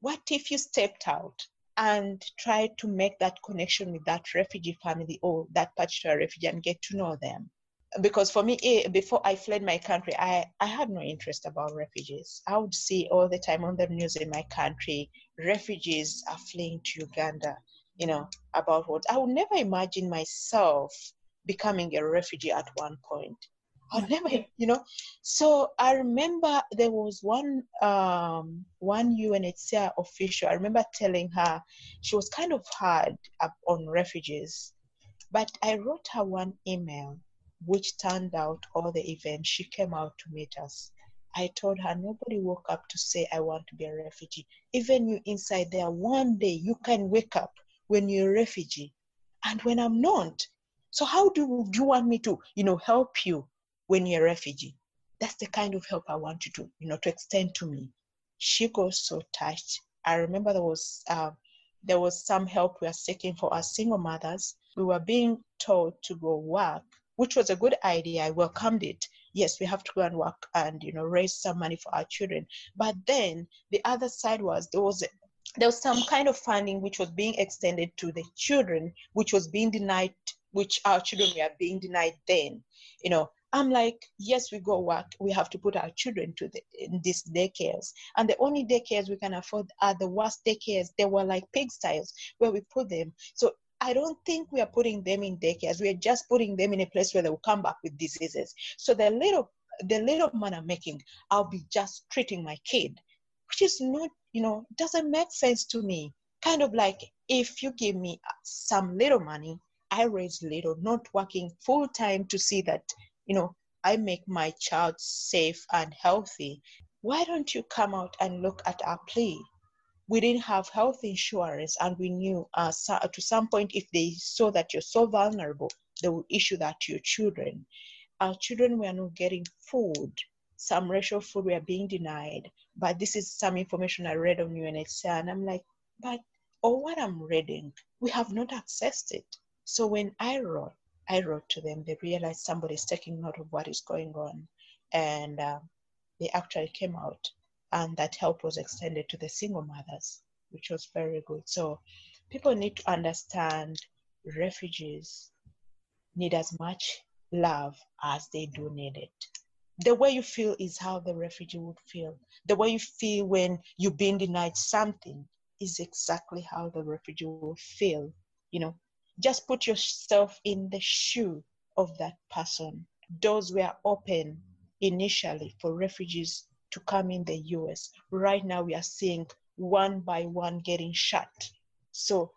S8: what if you stepped out and try to make that connection with that refugee family or that particular refugee and get to know them? Because for me eh, before i fled my country I, I had no interest about refugees. I would see all the time on the news in my country refugees are fleeing to uganda you know about what? I would never imagine myself becoming a refugee at one point I'll never, you know. So I remember there was one um, one UNHCR official. I remember telling her she was kind of hard up on refugees, but I wrote her one email, which turned out all the events. She came out to meet us. I told her nobody woke up to say I want to be a refugee. Even you inside there, one day you can wake up when you're a refugee, and when I'm not. So how do you want me to, you know, help you when you're a refugee. That's the kind of help I want to, you know, to extend to me. She got so touched. I remember there was uh, there was some help we were seeking for our single mothers. We were being told to go work, which was a good idea. I welcomed it. Yes, we have to go and work and you know raise some money for our children. But then the other side was there was there was some kind of funding which was being extended to the children, which was being denied, which our children were being denied then. You know, I'm like, yes, we go work. We have to put our children to the, in these daycares. And the only daycares we can afford are the worst daycares. They were like pigsties where we put them. So I don't think we are putting them in daycares. We are just putting them in a place where they will come back with diseases. So the little the little money I'm making, I'll be just treating my kid, which is not, you know, doesn't make sense to me. Kind of like if you give me some little money, I raise little, not working full time to see that you know, I make my child safe and healthy. Why don't you come out and look at our plea? We didn't have health insurance, and we knew uh, to some point if they saw that you're so vulnerable, they would issue that to your children. Our children were not getting food. Some racial food were being denied. But this is some information I read on UNHCR, and I'm like, but all what I'm reading, we have not accessed it. So when I wrote, I wrote to them, they realized somebody's taking note of what is going on. And uh, they actually came out, and that help was extended to the single mothers, which was very good. So people need to understand refugees need as much love as they do need it. The way you feel is how the refugee would feel. The way you feel when you've been denied something is exactly how the refugee will feel. You know, just put yourself in the shoe of that person. Doors were open initially for refugees to come in the US. Right now, we are seeing one by one getting shut. So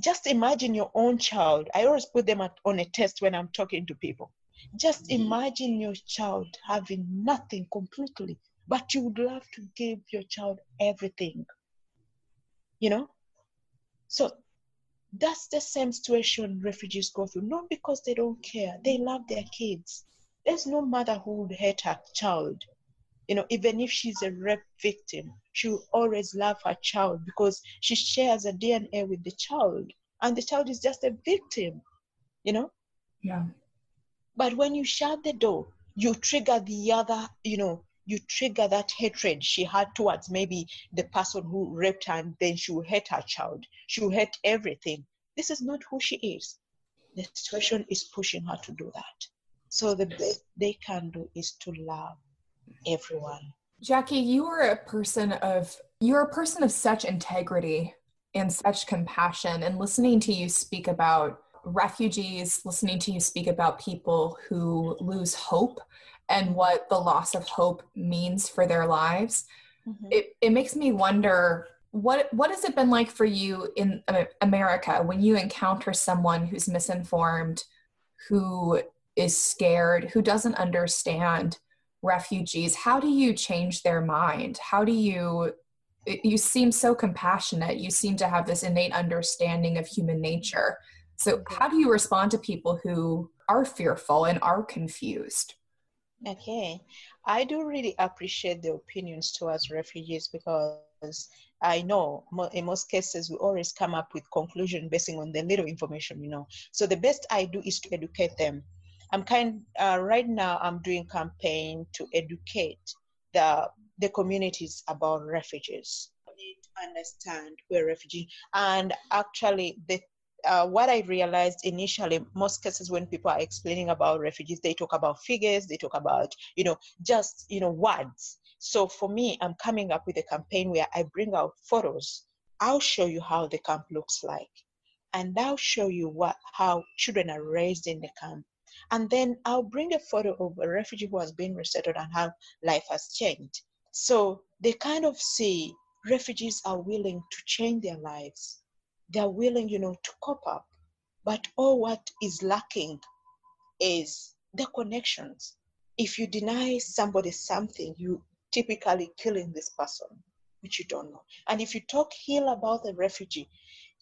S8: just imagine your own child. I always put them at, on a test when I'm talking to people. Just mm-hmm. imagine your child having nothing completely, but you would love to give your child everything. You know? So that's the same situation refugees go through, not because they don't care. They love their kids. There's no mother who would hate her child. You know, even if she's a rape victim, she will always love her child because she shares a DNA with the child. And the child is just a victim, you know?
S9: Yeah.
S8: But when you shut the door, you trigger the other, you know, you trigger that hatred she had towards maybe the person who raped her and then she will hate her child. She will hate everything. This is not who she is. The situation is pushing her to do that. So the best they can do is to love everyone.
S9: Jackie you are a person of you're a person of such integrity and such compassion and listening to you speak about refugees listening to you speak about people who lose hope and what the loss of hope means for their lives mm-hmm. it, it makes me wonder what what has it been like for you in america when you encounter someone who's misinformed who is scared who doesn't understand refugees? How do you change their mind? How do you you seem so compassionate. You seem to have this innate understanding of human nature. So mm-hmm. how do you respond to people who are fearful and are confused
S8: Okay, I do really appreciate the opinions towards refugees because I know in most cases we always come up with conclusion basing on the little information we know. So the best I do is to educate them. I'm kind uh, right now. I'm doing campaign to educate the the communities about refugees. Need To understand we're refugee. And actually, the uh, what I realized initially, most cases when people are explaining about refugees, they talk about figures, they talk about, you know, just, you know, words. So for me, I'm coming up with a campaign where I bring out photos. I'll show you how the camp looks like. And I'll show you what how children are raised in the camp. And then I'll bring a photo of a refugee who has been resettled and how life has changed. So they kind of see refugees are willing to change their lives they're willing, you know, to cope up. But all what is lacking is the connections. If you deny somebody something, you typically killing this person, which you don't know. And if you talk ill about the refugee,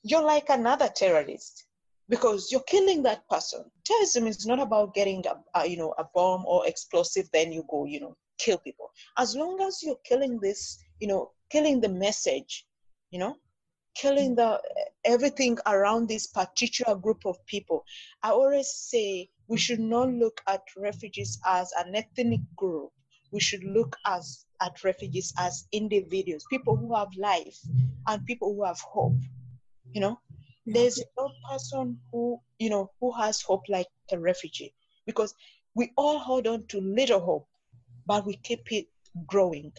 S8: you're like another terrorist because you're killing that person. Terrorism is not about getting a, a, you know a bomb or explosive, then you go you know kill people. As long as you're killing this, you know, killing the message, you know, killing the everything around this particular group of people. I always say we should not look at refugees as an ethnic group. We should look as at refugees as individuals, people who have life and people who have hope. You know, there's no person who you know who has hope like a refugee because we all hold on to little hope, but we keep it growing.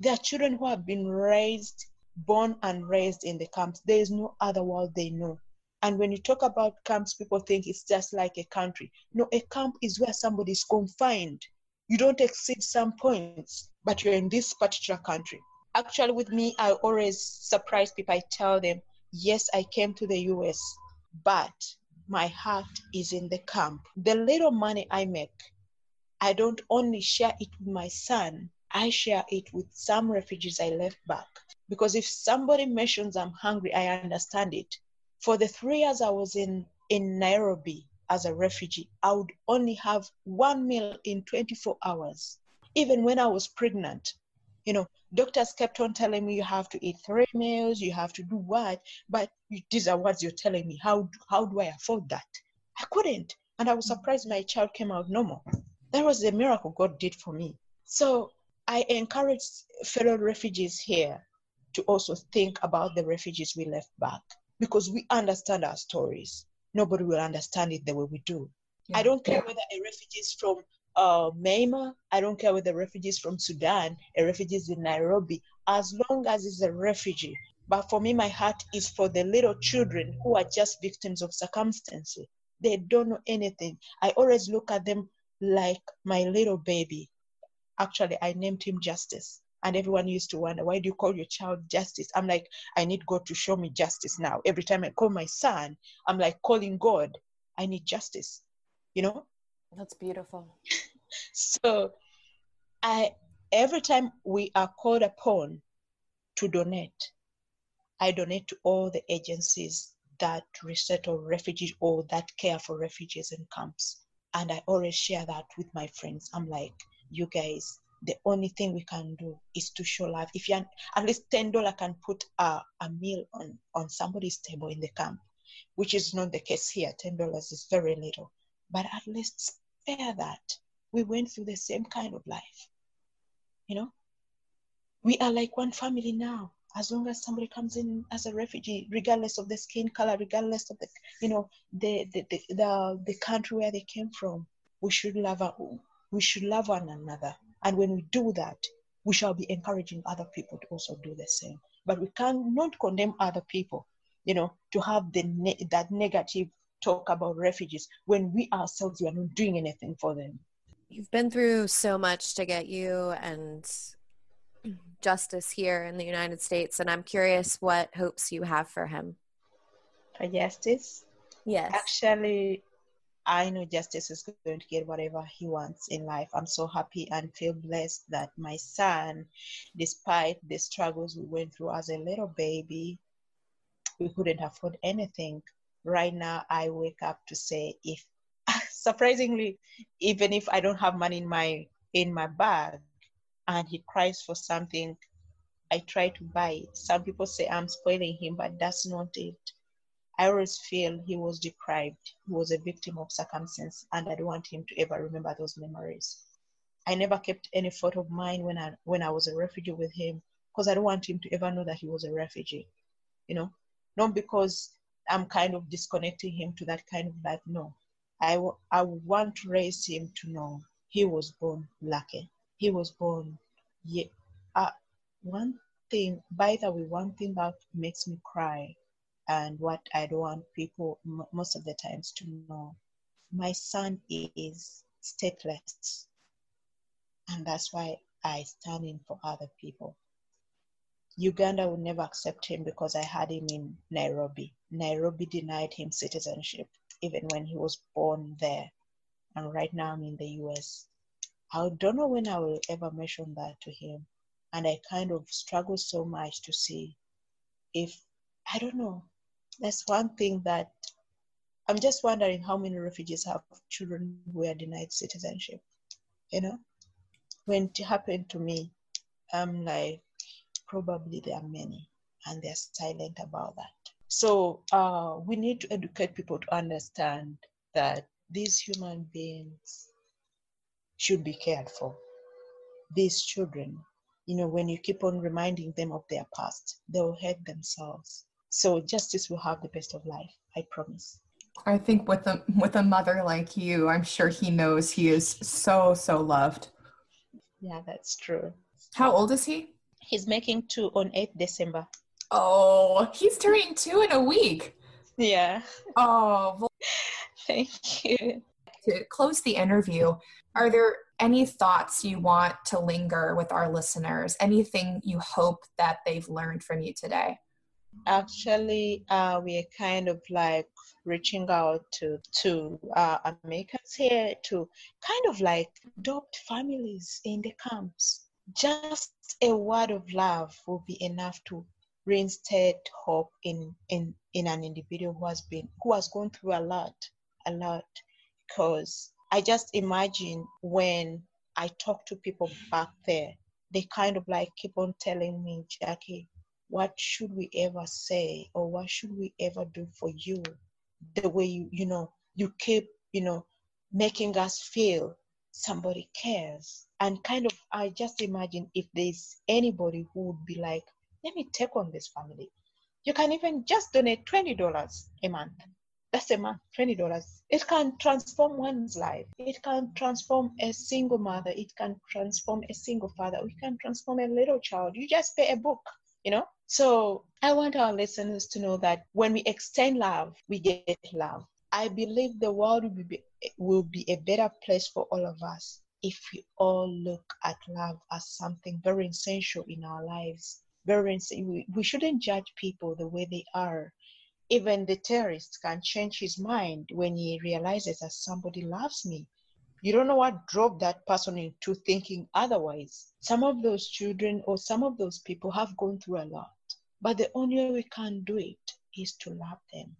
S8: There are children who have been raised born and raised in the camps. There is no other world they know. And when you talk about camps, people think it's just like a country. No, a camp is where somebody is confined. You don't exceed some points, but you're in this particular country. Actually, with me, I always surprise people. I tell them, yes, I came to the US, but my heart is in the camp. The little money I make, I don't only share it with my son, I share it with some refugees I left back. Because if somebody mentions I'm hungry, I understand it. For the three years I was in, in Nairobi as a refugee, I would only have one meal in 24 hours. Even when I was pregnant, you know, doctors kept on telling me you have to eat three meals, you have to do what, but these are words you're telling me. How, how do I afford that? I couldn't. And I was surprised my child came out normal. That was a miracle God did for me. So I encourage fellow refugees here to also think about the refugees we left back because we understand our stories. Nobody will understand it the way we do. Yeah. I don't care whether a refugee is from uh, Myanmar, I don't care whether a refugee is from Sudan, a refugee is in Nairobi, as long as it's a refugee. But for me, my heart is for the little children who are just victims of circumstances. They don't know anything. I always look at them like my little baby. Actually, I named him Justice. And everyone used to wonder, why do you call your child Justice? I'm like, I need God to show me justice now. Every time I call my son, I'm like calling God, I need justice. You know?
S1: That's beautiful.
S8: so I every time we are called upon to donate, I donate to all the agencies that resettle refugees or that care for refugees in camps. And I always share that with my friends. I'm like, you guys, the only thing we can do is to show love. If you at least ten dollar can put a, a meal on on somebody's table in the camp, which is not the case here. Ten dollars is very little, but at least spare that. We went through the same kind of life, you know. We are like one family now. As long as somebody comes in as a refugee, regardless of the skin color, regardless of the you know the the the, the, the country where they came from, we should love our we should love one another. And when we do that, we shall be encouraging other people to also do the same. But we cannot condemn other people, you know, to have the ne- that negative talk about refugees when we ourselves we are not doing anything for them.
S1: You've been through so much to get you and justice here in the United States, and I'm curious what hopes you have for him.
S8: Uh, for justice?
S1: Yes.
S8: Actually, I know Justice is going to get whatever he wants in life. I'm so happy and feel blessed that my son, despite the struggles we went through as a little baby, we couldn't afford anything. Right now, I wake up to say, if surprisingly, even if I don't have money in my in my bag, and he cries for something, I try to buy it. Some people say I'm spoiling him, but that's not it. I always feel he was deprived. He was a victim of circumstance, and I don't want him to ever remember those memories. I never kept any photo of mine when I when I was a refugee with him because I don't want him to ever know that he was a refugee. You know, not because I'm kind of disconnecting him to that kind of life. No, I, I want to raise him to know he was born lucky. He was born, yeah. Uh, one thing, by the way, one thing that makes me cry and what I don't want people m- most of the times to know my son is stateless. And that's why I stand in for other people. Uganda would never accept him because I had him in Nairobi. Nairobi denied him citizenship even when he was born there. And right now I'm in the US. I don't know when I will ever mention that to him. And I kind of struggle so much to see if, I don't know, that's one thing that I'm just wondering how many refugees have children who are denied citizenship. You know, when it happened to me, I'm like, probably there are many, and they're silent about that. So uh, we need to educate people to understand that these human beings should be cared for. These children, you know, when you keep on reminding them of their past, they will hurt themselves. So justice will have the best of life, I promise.
S9: I think with a with a mother like you, I'm sure he knows he is so so loved.
S8: Yeah, that's true.
S9: How old is he?
S8: He's making two on 8th December.
S9: Oh, he's turning two in a week.
S8: Yeah.
S9: Oh, well,
S8: Thank you.
S9: to close the interview, are there any thoughts you want to linger with our listeners? Anything you hope that they've learned from you today?
S8: Actually, uh, we are kind of like reaching out to to uh, Americans here to kind of like adopt families in the camps. Just a word of love will be enough to reinstate hope in in in an individual who has been who has gone through a lot, a lot. Because I just imagine when I talk to people back there, they kind of like keep on telling me, Jackie, what should we ever say or what should we ever do for you? The way you you know you keep you know making us feel somebody cares. And kind of i just imagine if there's anybody who would be like let me take on this family. You can even just donate $20 a month. That's a month $20 it can transform one's life. It can transform a single mother. It can transform a single father. It can transform a little child. You just pay a book you know? So i want our listeners to know that when we extend love we get love. I believe the world will be will be a better place for all of us if we all look at love as something very essential in our lives. Very ess- we, we shouldn't judge people the way they are. Even the terrorist can change his mind when he realizes that somebody loves me you don't know what drove that person into thinking otherwise. Some of those children or some of those people have gone through a lot, but the only way we can do it is to love them,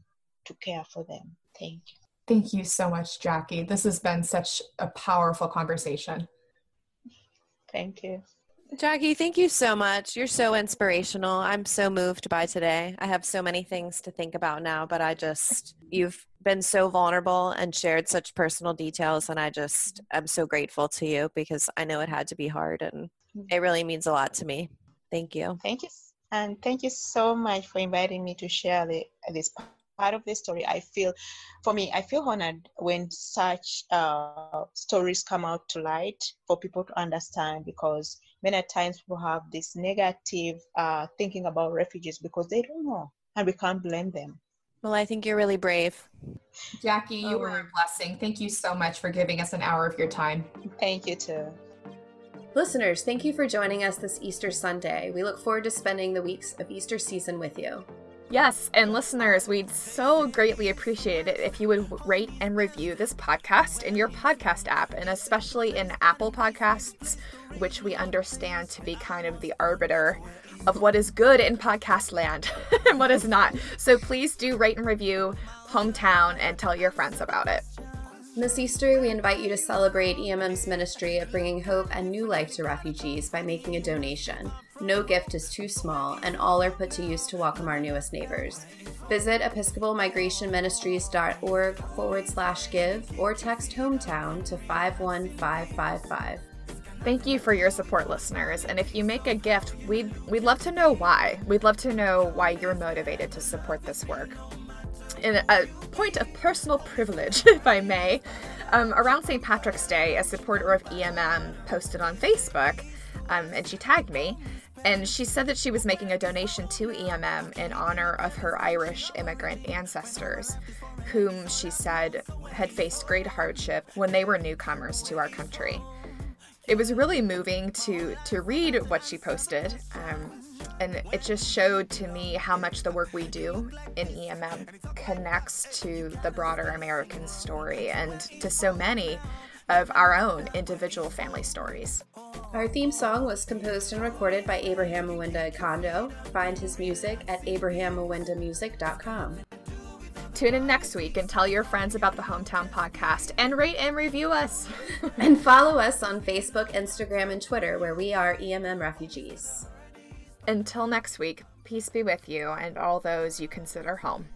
S8: to care for them. Thank you.
S9: Thank you so much, Jackie. This has been such a powerful conversation.
S8: Thank you.
S1: Jackie, thank you so much. You're so inspirational. I'm so moved by today. I have so many things to think about now, but I just, you've been so vulnerable and shared such personal details. And I just, I'm so grateful to you because I know it had to be hard and mm-hmm. it really means a lot to me. Thank you.
S8: Thank you. And thank you so much for inviting me to share the, this part of the story. I feel, for me, I feel honored when such uh, stories come out to light for people to understand because many times people have this negative uh, thinking about refugees because they don't know and we can't blame them.
S1: Well, I think you're really brave.
S9: Jackie, you
S8: Oh.
S9: were a blessing. Thank you so much for giving us an hour of your time.
S8: Thank you too.
S5: Listeners, thank you for joining us this Easter Sunday. We look forward to spending the weeks of Easter season with you.
S6: Yes, and listeners, we'd so greatly appreciate it if you would rate and review this podcast in your podcast app, and especially in Apple Podcasts, which we understand to be kind of the arbiter of what is good in podcast land and what is not. So please do rate and review Hometown and tell your friends about it.
S5: This Easter, we invite you to celebrate EMM's ministry of bringing hope and new life to refugees by making a donation. No gift is too small, and all are put to use to welcome our newest neighbors. Visit episcopalmigrationministries.org forward slash give or text hometown to 51555.
S6: Thank you for your support, listeners. And if you make a gift, we'd, we'd love to know why. We'd love to know why you're motivated to support this work. In a point of personal privilege, if I may, um, around St. Patrick's Day, a supporter of EMM posted on Facebook, um, and she tagged me, and she said that she was making a donation to EMM in honor of her Irish immigrant ancestors, whom she said had faced great hardship when they were newcomers to our country. It was really moving to to read what she posted. Um, and it just showed to me how much the work we do in EMM connects to the broader American story and to so many of our own individual family stories.
S5: Our theme song was composed and recorded by Abraham Mwenda Kondo. Find his music at abrahammwendamusic.com.
S6: Tune in next week and tell your friends about the Hometown Podcast and rate and review us.
S5: and follow us on Facebook, Instagram, and Twitter, where we are EMM Refugees.
S6: Until next week, peace be with you and all those you consider home.